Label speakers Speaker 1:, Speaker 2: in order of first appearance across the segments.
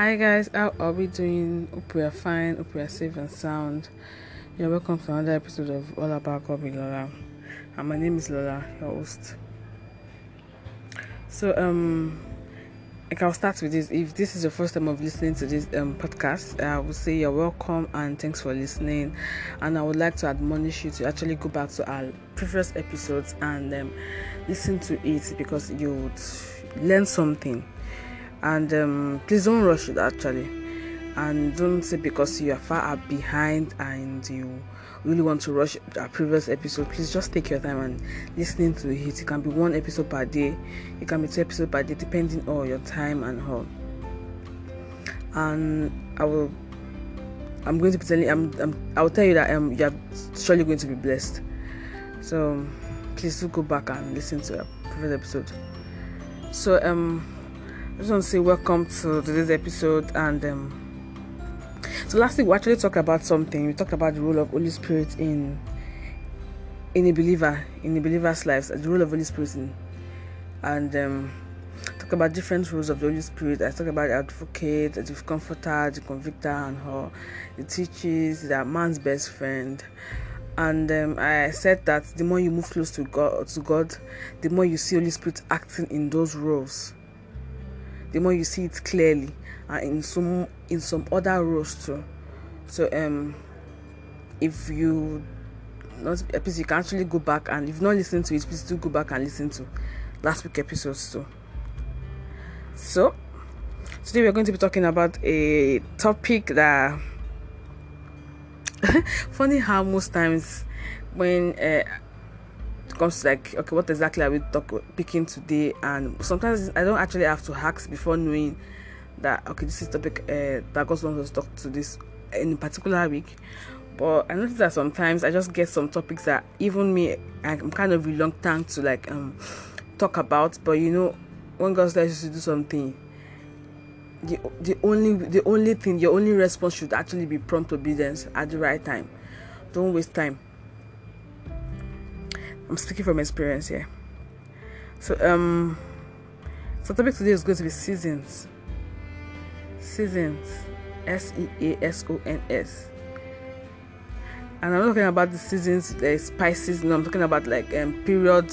Speaker 1: Hi guys, how are we doing? Hope we are fine, hope we are safe and sound. You're welcome to another episode of All About God with Lola. And my name is Lola, your host. So um like I'll start with this. If this is your first time of listening to this um, podcast, I would say you're welcome and thanks for listening. And I would like to admonish you to actually go back to our previous episodes and um, listen to it because you would learn something and um, please don't rush it actually. And don't say because you are far behind and you really want to rush our previous episode please just take your time and listening to it. It can be one episode per day. It can be two episodes per day depending on your time and how and i will i'm going to be telling I'm, I'm i will tell you that um, you're surely going to be blessed. So please do go back and listen to our previous episode. So um I just want to say welcome to today's episode and um, so last week we actually talked about something. We talked about the role of Holy Spirit in in a believer, in a believer's lives, the role of Holy Spirit in, and um, talk about different roles of the Holy Spirit. I talked about advocate, the comforter, the convictor, and how the teaches that man's best friend. And um, I said that the more you move close to God, to God, the more you see Holy Spirit acting in those roles the more you see it clearly and in some in some other roles too. So um if you not please you can actually go back and if not listen to it please do go back and listen to last week episodes too. So today we're going to be talking about a topic that funny how most times when uh, comes to like okay what exactly are we talk, picking today? And sometimes i don't actually have to ask before knowing that okay this is topic uh, that god wants us to talk to this in particular week. But i notice that sometimes i just get some topics that even me i'm kind of reluctant to like um talk about. But you know when god tells you to do something the, the only the only thing your only response should actually be prompt obedience at the right time. Don't waste time I'm speaking from experience here. So um so topic today is going to be seasons. Seasons. S E A S O N S. And I'm not talking about the seasons, the spices, no, I'm talking about like um period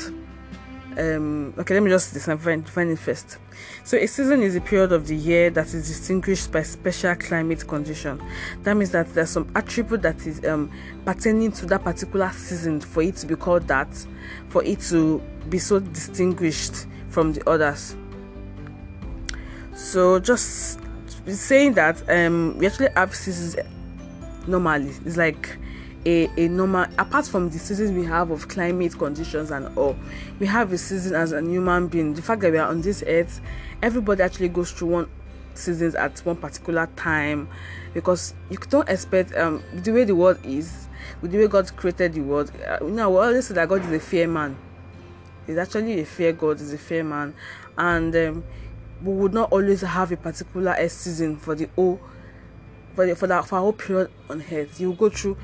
Speaker 1: um, okay, let me just define, it first. So, a season is a period of the year that is distinguished by special climate condition. That means that there's some attribute that is um, pertaining to that particular season for it to be called that, for it to be so distinguished from the others. So, just saying that um, we actually have seasons normally. It's like a, a normal apart from the seasons we have of climate conditions and all we have a season as a human being. The fact that we are on this earth everybody actually goes through one seasons at one particular time because you don't expect um the way the world is with the way god created the world uh, you know we always say that god is a fair man. He's actually a fair god he's a fair man. And um, we would not always have a particular season for the whole for the for that for our whole period on earth. You go through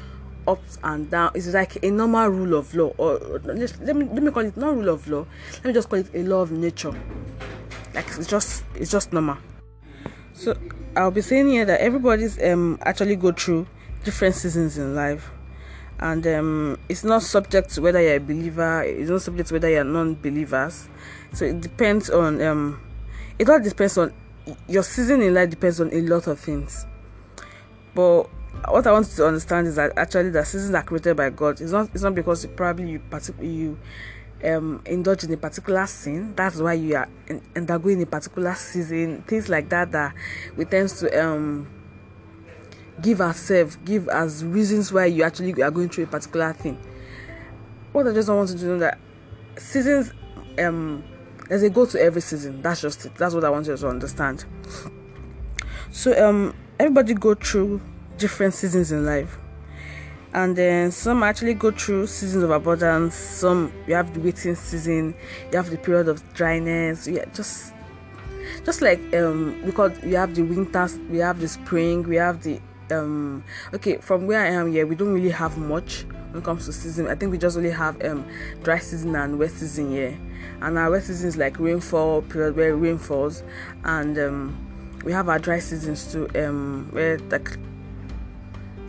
Speaker 1: ups and down. It's like a normal rule of law or let me let me call it not rule of law. Let me just call it a law of nature. Like it's just it's just normal. So i'll be saying here that everybody's um actually go through different seasons in life. And um it's not subject to whether you're a believer it's not subject to whether you're non-believers. So it depends on um it all depends on your season in life depends on a lot of things. But what I want to understand is that actually the seasons are created by God. It's not it's not because you probably you you um indulge in a particular sin. That's why you are in, undergoing a particular season. Things like that that we tend to um give ourselves, give as reasons why you actually are going through a particular thing. What I just want to know that seasons um there's a goal to every season. That's just it. That's what I want you to understand. So um everybody go through different seasons in life. And then some actually go through seasons of abundance some you have the waiting season you have the period of dryness yeah just just like um because you have the winter we have the spring we have the um okay from where i am here we don't really have much when it comes to season. I think we just only have um dry season and wet season here. And our wet season is like rainfall period where rain falls. And um we have our dry seasons too um where like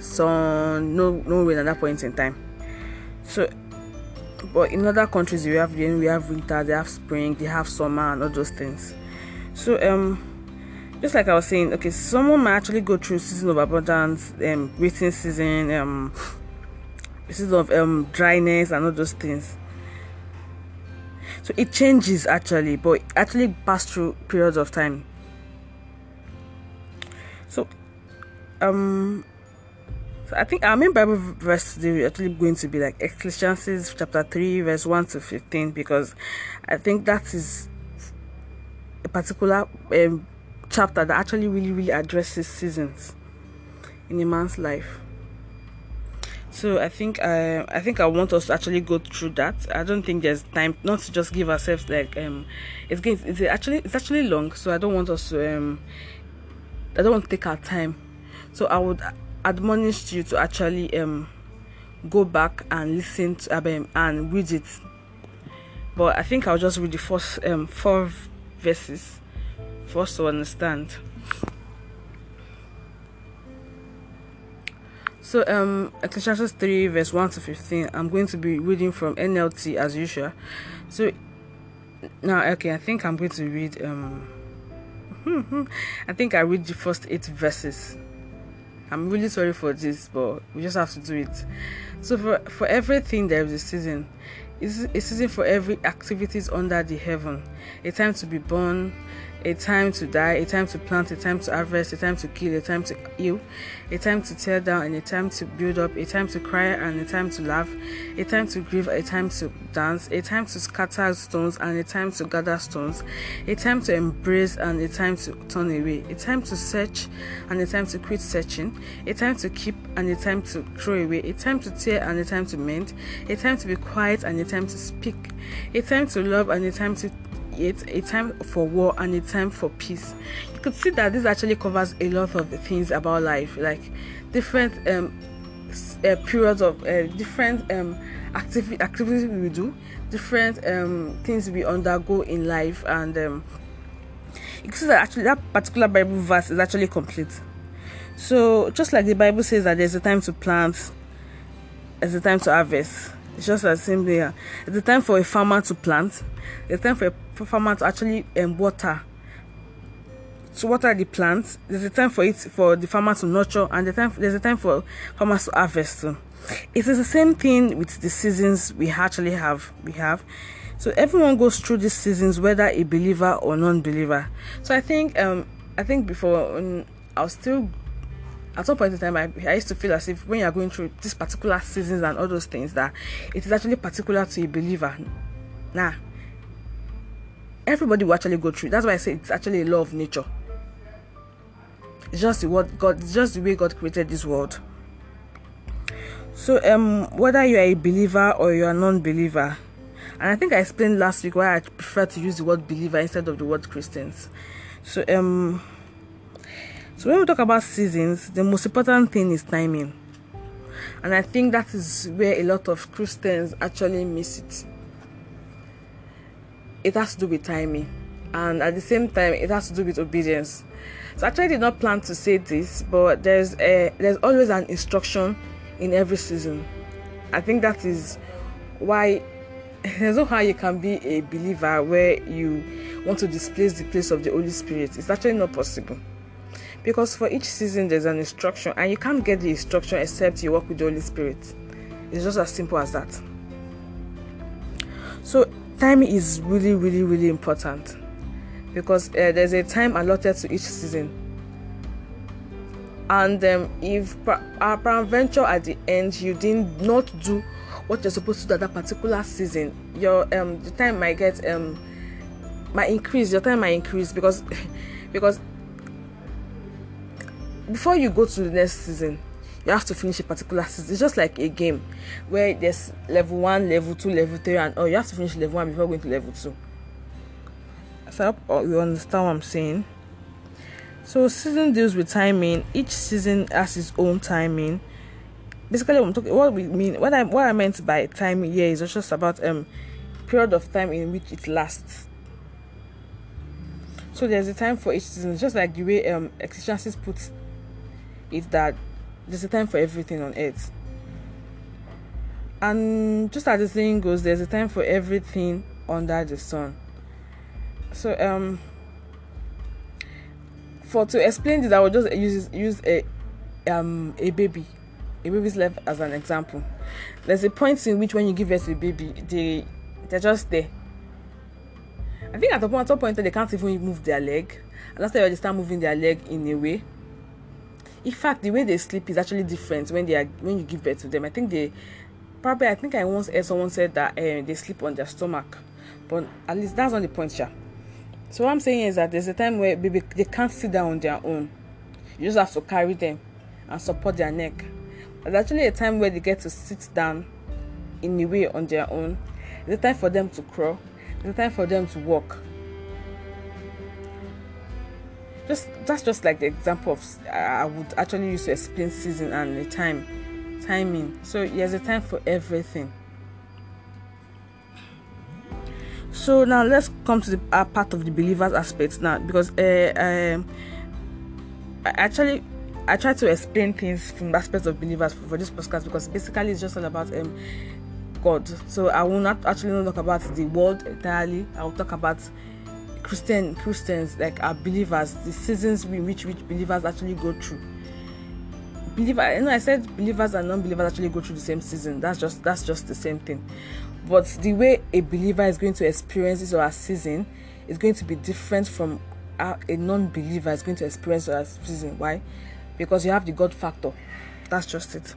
Speaker 1: sun no no rain at that point in time. So but in other countries we have rain we have winter they have spring they have summer and all those things. So um just like i was saying okay someone might actually go through season of abundance um waiting season um season of um dryness and all those things. So it changes actually but actually pass through periods of time. So um so I think our main Bible verse today is actually going to be like Ecclesiastes chapter 3, verse 1 to 15, because I think that is a particular um, chapter that actually really, really addresses seasons in a man's life. So I think I uh, I think I want us to actually go through that. I don't think there's time not to just give ourselves like um it's it's actually it's actually long, so I don't want us to um I don't want to take our time. So I would admonish you to actually um go back and listen to um, and read it. But I think I'll just read the first um four verses for us to understand. So um Ecclesiastes 3 verse 1 to 15 I'm going to be reading from NLT as usual. So now okay I think I'm going to read um I think I read the first 8 verses. I'm really sorry for this but we just have to do it. So for for everything there is a season. It's a season for every activities under the heaven. A time to be born, a time to die, a time to plant, a time to harvest, a time to kill, a time to heal, a time to tear down, and a time to build up, a time to cry and a time to laugh, a time to grieve, a time to dance, a time to scatter stones and a time to gather stones, a time to embrace and a time to turn away, a time to search and a time to quit searching, a time to keep and a time to throw away, a time to tear and a time to mend, a time to be quiet and a time to speak, a time to love and a time to yet a time for war and a time for peace. You could see that this actually covers a lot of things about life, like different um, uh, periods of uh, different um, activities we do, different um, things we undergo in life, and um, you see that actually that particular Bible verse is actually complete. So just like the Bible says that there's a time to plant, there's a time to harvest it's just the same here. It's the time for a farmer to plant. It's time for a farmer to actually um, water. To water the plants. There's a time for it for the farmer to nurture, and the time there's a time for farmers to harvest. It is the same thing with the seasons we actually have. We have. So everyone goes through these seasons, whether a believer or non-believer. So I think um I think before um, I was still at some point in time I, I used to feel as if when you're going through these particular seasons and all those things that it is actually particular to a believer. Nah. Everybody will actually go through. That's why i say it's actually a law of nature. It's just the what god just the way god created this world. So um whether you are a believer or you are non-believer and i think i explained last week why i prefer to use the word believer instead of the word christians. So um so when we talk about seasons, the most important thing is timing. And I think that is where a lot of Christians actually miss it. It has to do with timing. And at the same time, it has to do with obedience. So I actually, did not plan to say this, but there's a there's always an instruction in every season. I think that is why there's no how you can be a believer where you want to displace the place of the Holy Spirit. It's actually not possible because for each season there's an instruction and you can't get the instruction except you work with the holy spirit. It's just as simple as that. So time is really really really important. Because uh, there's a time allotted to each season. And um, if peradventure at the end you did not do what you're supposed to do at that particular season your um the time might get um might increase your time might increase because because before you go to the next season you have to finish a particular season. It's just like a game where there's level one level two level three and oh you have to finish level one before going to level two. So I you understand what i'm saying. So season deals with timing. Each season has its own timing. Basically what, talking, what we mean what i what i meant by timing here is just about um period of time in which it lasts. So there's a time for each season, just like the way um Ecclesiastes puts it that there's a time for everything on earth. And just as the saying goes, there's a time for everything under the sun. So um for to explain this, I will just use use a um a baby, a baby's life as an example. There's a point in which when you give birth to a baby, they they're just there I think at the point, at some point they can't even move their leg, and that's why they start moving their leg in a way. In fact, the way they sleep is actually different when they are when you give birth to them. I think they probably I think I once heard someone said that uh, they sleep on their stomach, but at least that's not the point, yeah. So what I'm saying is that there's a time where baby they can't sit down on their own. You just have to carry them and support their neck. There's actually a time where they get to sit down in a way on their own. It's a time for them to crawl it's a time for them to walk. Just that's just like the example of I would actually use to explain season and the time, timing. So there's a time for everything. So now let's come to the uh, part of the believers aspect now because uh, um, I actually I try to explain things from the aspect of believers for, for this podcast because basically it's just all about um God. So I will not actually not talk about the world entirely. I will talk about Christian Christians like our believers, the seasons in which which believers actually go through. Believer, you know, I said believers and non-believers actually go through the same season. That's just that's just the same thing. But the way a believer is going to experience this or a season is going to be different from a, a non-believer is going to experience a season. Why? Because you have the God factor. That's just it.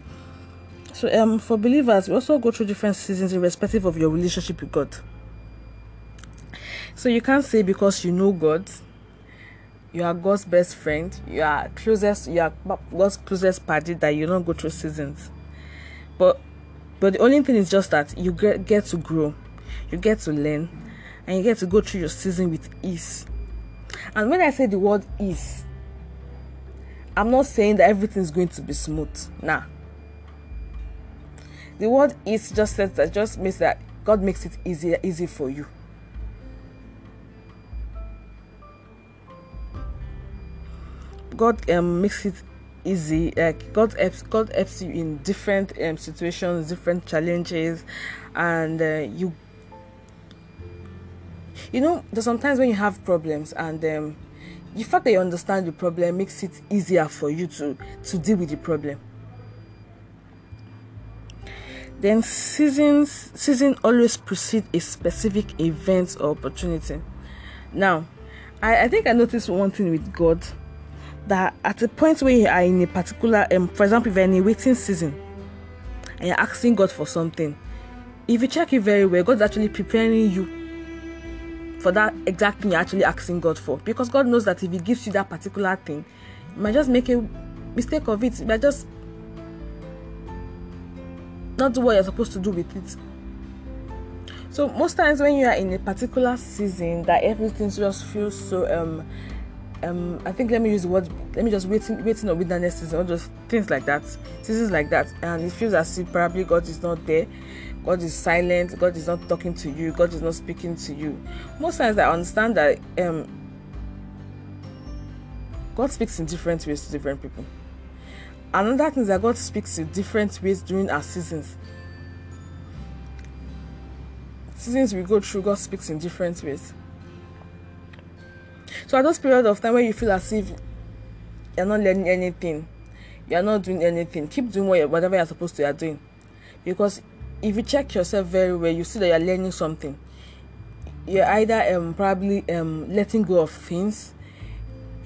Speaker 1: So, um, for believers, we also go through different seasons irrespective of your relationship with God. So, you can't say because you know God, you are God's best friend, you are closest, you are God's closest party that you don't go through seasons. But, but the only thing is just that you get, get to grow, you get to learn, and you get to go through your season with ease. And when I say the word ease, I'm not saying that everything's going to be smooth. Nah the word is just says that just means that God makes it easier easy for you. God um, makes it easy. Like God helps God helps you in different um, situations, different challenges, and uh, you you know there's sometimes when you have problems and um, the fact that you understand the problem makes it easier for you to to deal with the problem then seasons season always precede a specific event or opportunity. Now, I, I think I noticed one thing with God that at the point where you are in a particular um, for example, if you're in a waiting season and you're asking God for something, if you check it very well, God's actually preparing you for that exact thing you're actually asking God for. Because God knows that if He gives you that particular thing, you might just make a mistake of it. You might just not do what you're supposed to do with it. So most times when you are in a particular season that everything just feels so um um I think let me use the word let me just waiting waiting on wilderness season or just things like that. Seasons like that and it feels as if probably God is not there. God is silent. God is not talking to you. God is not speaking to you. Most times I understand that um God speaks in different ways to different people. Another thing is that God speaks in different ways during our seasons. Seasons we go through, God speaks in different ways. So at those periods of time where you feel as if you're not learning anything, you're not doing anything, keep doing what whatever you're supposed to you're doing. Because if you check yourself very well, you see that you're learning something. You're either um probably um letting go of things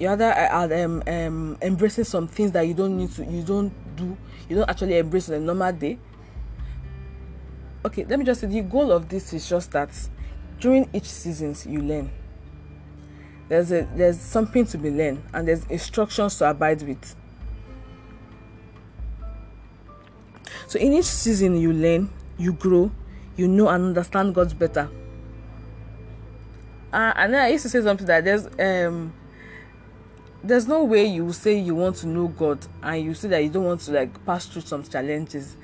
Speaker 1: you either are um, um, embracing some things that you don't need to you don't do you don't actually embrace on a normal day okay let me just say the goal of this is just that during each seasons you learn there's a there's something to be learned and there's instructions to abide with. So in each season you learn you grow you know and understand god's better. Uh, and i used to say something that there's um there's no way you say you want to know God and you say that you don't want to like pass through some challenges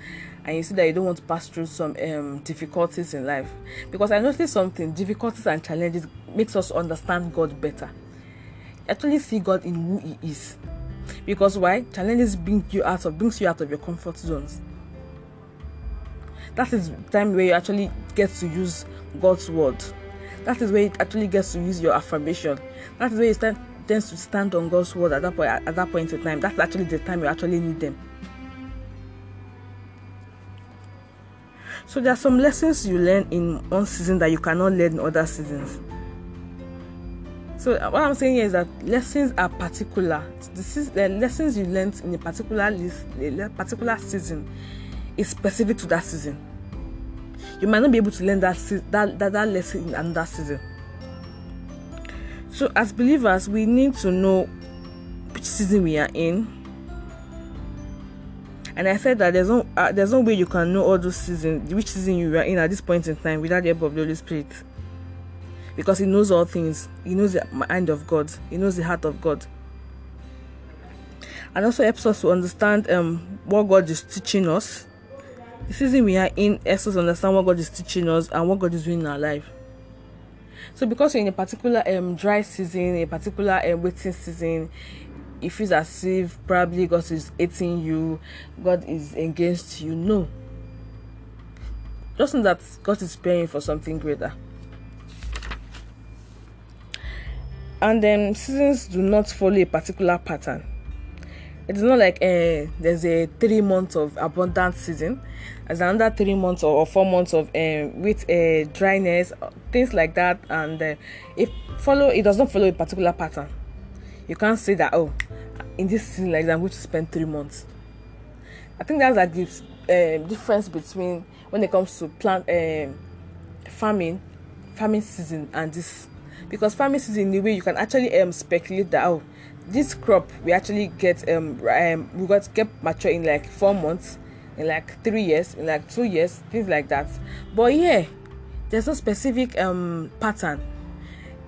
Speaker 1: and you see that you don't want to pass through some um, difficulties in life because I noticed something difficulties and challenges makes us understand God better actually see God in who He is. Because why? Challenges bring you out of brings you out of your comfort zones. That is time where you actually get to use God's word. That is where you actually gets to use your affirmation. That is where you stand tends to stand on God's word at that point at that point in time. That's actually the time you actually need them. So there are some lessons you learn in one season that you cannot learn in other seasons. So what I'm saying is that lessons are particular. This is the lessons you learned in a particular list, a particular season, is specific to that season. You might not be able to learn that that that, that lesson in another season. So as believers, we need to know which season we are in and I said that there's no uh, there's no way you can know all those seasons, which season you are in at this point in time, without the help of the Holy Spirit, because He knows all things. He knows the mind of God. He knows the heart of God, and also helps us to understand um what God is teaching us. The season we are in helps us understand what God is teaching us and what God is doing in our life. So because you're in a particular um dry season, a particular um, waiting season, it feels as if probably God is hating you, God is against you. No. Just know that God is praying for something greater. And then seasons do not follow a particular pattern. It's not like uh, there's a three months of abundant season, there's another three months or, four months of uh, with uh, dryness, things like that, and uh, it follow it does not follow a particular pattern. You can't say that oh in this season like I'm going to spend three months. I think that's like the um, difference between when it comes to plant um, farming, farming season, and this. Because farming season, in the way you can actually um, speculate that oh, this crop we actually get um, um we got get mature in like four months, in like three years, in like two years, things like that. But yeah, there's no specific um pattern.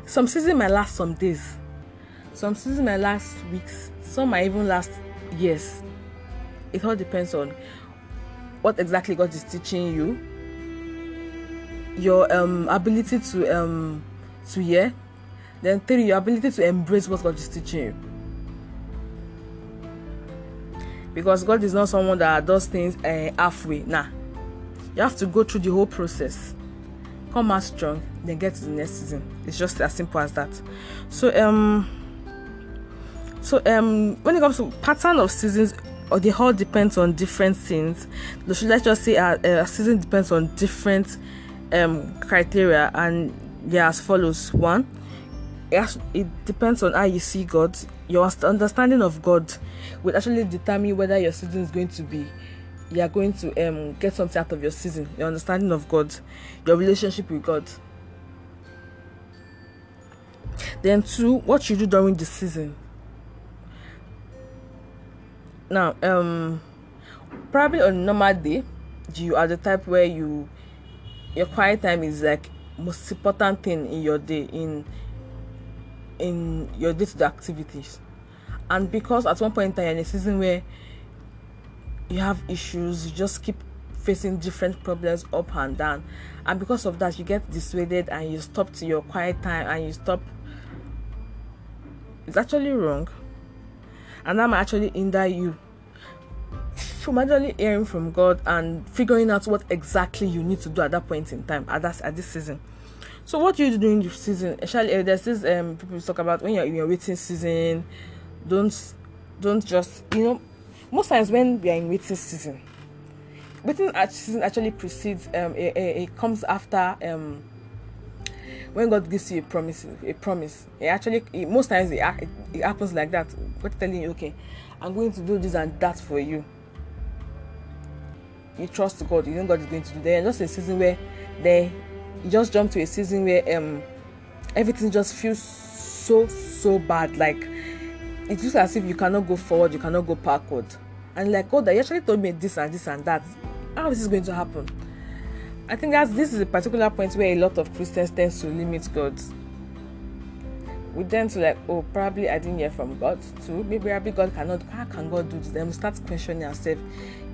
Speaker 1: Some season might last some days, some season might last weeks, some might even last years. It all depends on what exactly God is teaching you, your um ability to um to hear, then three your ability to embrace what God is teaching you. Because God is not someone that does things uh, halfway. Nah, you have to go through the whole process. Come out strong, then get to the next season. It's just as simple as that. So um so um when it comes to pattern of seasons or the whole depends on different things. Let's just say a, a season depends on different um criteria and yeah as follows. One it depends on how you see god. Your understanding of god will actually determine whether your season is going to be you are going to um get something out of your season your understanding of god your relationship with god. Then two what you do during the season now um probably on normal day you are the type where you your quiet time is like most important thing in your day in in your day-to-day activities. And because at one point in time in a season where you have issues you just keep facing different problems up and down. And because of that you get dissuaded and you stop to your quiet time and you stop it's actually wrong and might actually hinder you from actually hearing from God and figuring out what exactly you need to do at that point in time at that at this season. So what you do during the season, actually uh, there's this um people talk about when you're in your waiting season, don't don't just you know most times when we are in waiting season, waiting season actually precedes um it, it comes after um when God gives you a promise, a promise, it actually it, most times it, it, happens like that. God telling you, okay, I'm going to do this and that for you. You trust God, you know God is going to do. Then just a season where they you just jump to a season where um everything just feels so so bad. Like it feels as if you cannot go forward, you cannot go backward. And like God, you actually told me this and this and that. How is this going to happen? I think that's this is a particular point where a lot of Christians tend to limit God. We tend to like, oh, probably I didn't hear from God too. Maybe probably God cannot. How can God do this? Then we start questioning ourselves,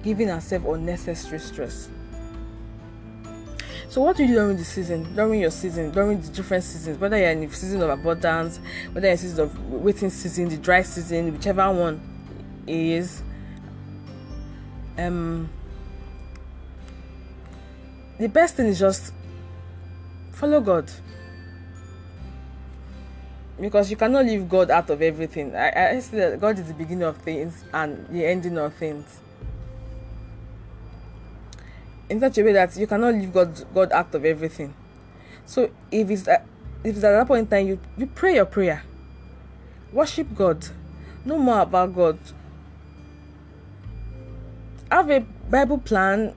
Speaker 1: giving ourselves unnecessary stress. So what do you do during the season, during your season, during the different seasons, whether you're in the season of abundance, whether the season of waiting season, the dry season, whichever one is. Um, the best thing is just follow God because you cannot leave God out of everything. I, I see that God is the beginning of things and the ending of things. In such a way that you cannot leave God God out of everything. So if it's at, if it's at that point in time, you you pray your prayer, worship God, know more about God. Have a Bible plan.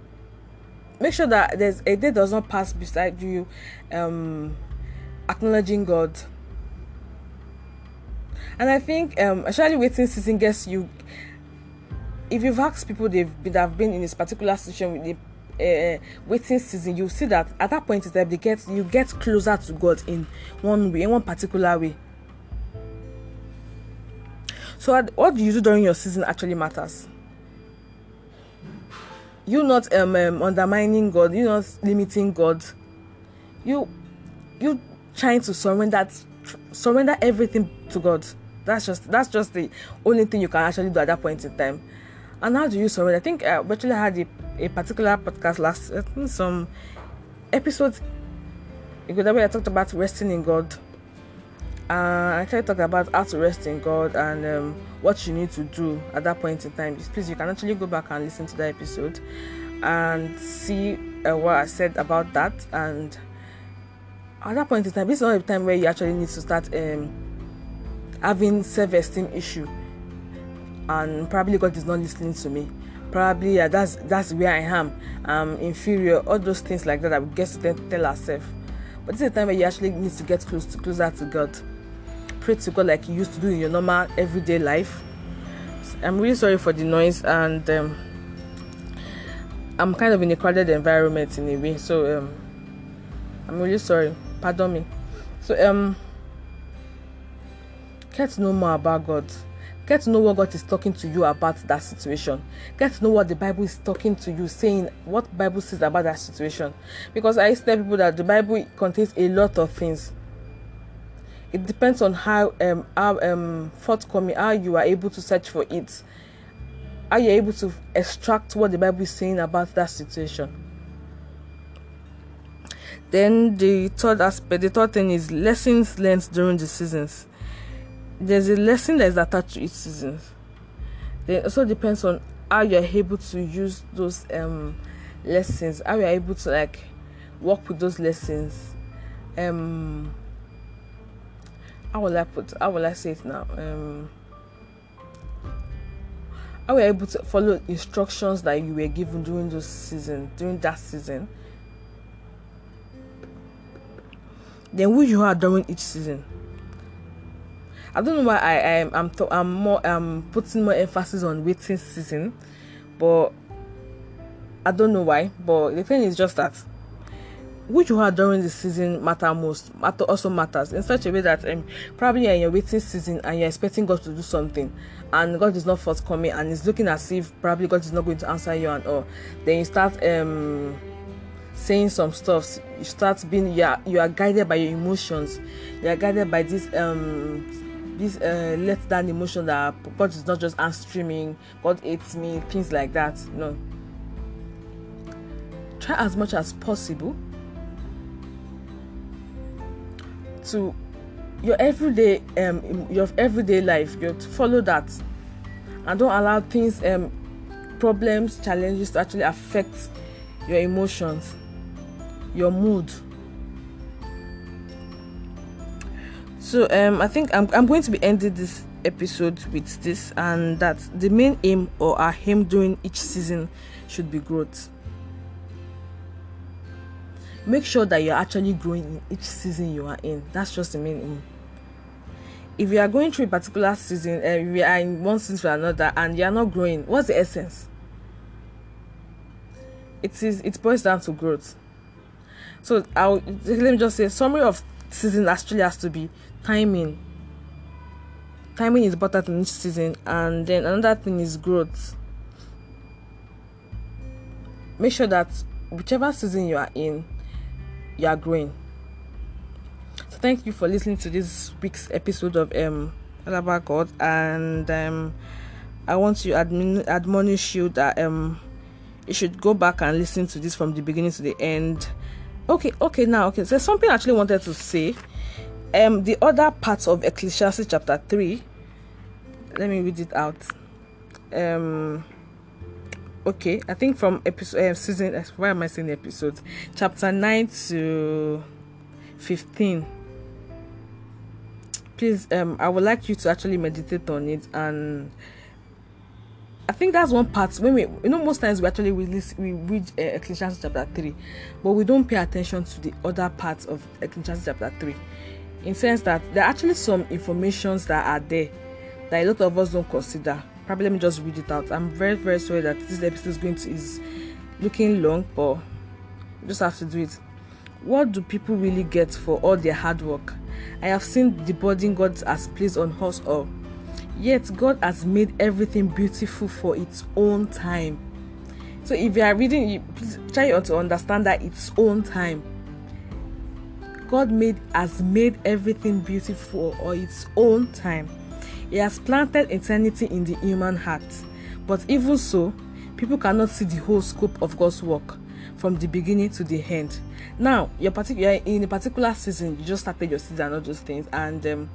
Speaker 1: Make sure that there's a day does not pass beside you, um, acknowledging God and I think um waiting season gets you if you've asked people they've been have been in this particular situation with the uh, waiting season, you see that at that point in time they get you get closer to God in one way, in one particular way. So what do you do during your season actually matters. You not um, um undermining God, you not limiting God. You you trying to surrender surrender everything to God. That's just that's just the only thing you can actually do at that point in time. And how do you surrender? I think uh, I actually had a, a particular podcast last some episodes ago way I talked about resting in God. Uh, I actually talked about how to rest in God and um, what you need to do at that point in time. Please, you can actually go back and listen to that episode and see uh, what I said about that. And at that point in time, this is not a time where you actually need to start um, having self-esteem issue. And probably god is not listening to me. Probably yeah, that's that's where i am. I'm inferior all those things like that i would guess to tell ourselves. But this is a time where you actually need to get close to closer to god pray to god like you used to do in your normal everyday life i'm really sorry for the noise and um, i'm kind of in a crowded environment in a way so um, i'm really sorry pardon me so um Get to know more about God. Get to know what God is talking to you about that situation. Get to know what the Bible is talking to you, saying what Bible says about that situation. Because I tell people that the Bible contains a lot of things. It depends on how um how um forthcoming how you are able to search for it. How you're able to extract what the Bible is saying about that situation. Then the third aspect, the third thing is lessons learned during the seasons there's a lesson that is attached to each season. Then also depends on how you're able to use those um lessons, how you're able to like work with those lessons. Um how will I put how will I say it now? Um how were able to follow instructions that you were given during those season, during that season. Then who you are during each season I don't know why I, I I'm th- I'm more um putting more emphasis on waiting season, but I don't know why. But the thing is just that which you are during the season matter most matter also matters in such a way that um, probably you're in your waiting season and you're expecting God to do something and God is not forthcoming and it's looking as if probably God is not going to answer you and all then you start um saying some stuff you start being you are, you are guided by your emotions you are guided by this um this uh, let down emotion that God is not just answering God hates me, things like that. No. Try as much as possible to your everyday um your everyday life you have to follow that. And don't allow things um problems challenges to actually affect your emotions your mood. So um i think i'm, I'm going to be ending this episode with this and that the main aim or our aim during each season should be growth make sure that you're actually growing in each season you are in. That's just the main aim. If you are going through a particular season and uh, we are in one season to another and you are not growing what's the essence? It is it boils down to growth. So i'll let me just say summary of season actually has to be timing. Timing is important in each season and then another thing is growth. Make sure that whichever season you are in you are growing. So thank you for listening to this week's episode of um About God and um I want to admin- admonish you that um you should go back and listen to this from the beginning to the end. Okay, okay, now okay. So something I actually wanted to say. Um the other parts of Ecclesiastes chapter 3. Let me read it out. Um okay i think from episode uh, season uh, why am i saying episodes chapter 9 to 15 please um i would like you to actually meditate on it and i think that's one part when we you know most times we actually we we read uh, ecclesiastes chapter 3 but we don't pay attention to the other parts of ecclesiastes chapter 3 in sense that there are actually some informations that are there that a lot of us don't consider probably let me just read it out. I'm very very sorry that this episode is going to is looking long but just have to do it. What do people really get for all their hard work? I have seen the burden god has placed on us all. Yet god has made everything beautiful for its own time. So if you are reading you please try to understand that its own time. God made has made everything beautiful or its own time he has planted eternity in the human heart. But even so, people cannot see the whole scope of God's work from the beginning to the end. Now, you're, partic- you're in a particular season, you just started your season and all those things, and um,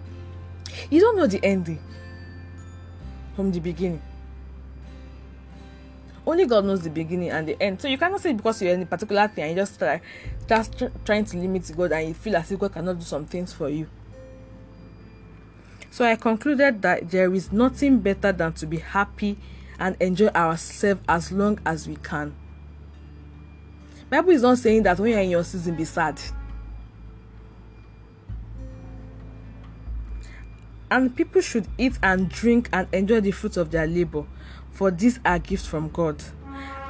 Speaker 1: you don't know the ending from the beginning. Only God knows the beginning and the end. So you cannot say because you're in a particular thing and you just try, just tr- trying to limit God and you feel as if God cannot do some things for you. So I concluded that there is nothing better than to be happy and enjoy ourselves as long as we can. Bible is not saying that when you're in your season be sad. And people should eat and drink and enjoy the fruit of their labor, for these are gifts from God.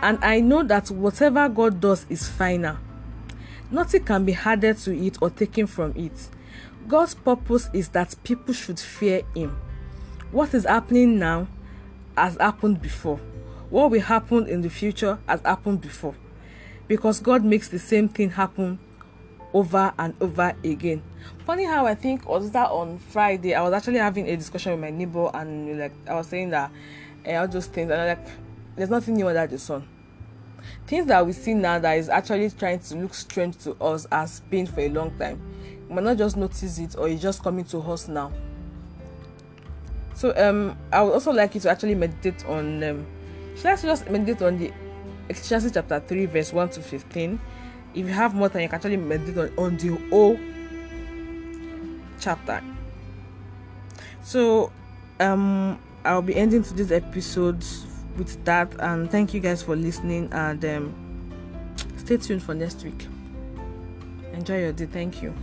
Speaker 1: And I know that whatever God does is final. Nothing can be added to it or taken from it. God's purpose is that people should fear Him. What is happening now has happened before. What will happen in the future has happened before. Because God makes the same thing happen over and over again. Funny how I think was that on Friday I was actually having a discussion with my neighbor and like I was saying that uh, all those things and I'm like there's nothing new under the sun. Things that we see now that is actually trying to look strange to us has been for a long time might not just notice it or it's just coming to us now. So um I would also like you to actually meditate on um should I just meditate on the Ecclesiastes chapter 3 verse 1 to 15. If you have more time you can actually meditate on, on the whole chapter. So um I'll be ending today's episode with that and thank you guys for listening and um stay tuned for next week. Enjoy your day. Thank you.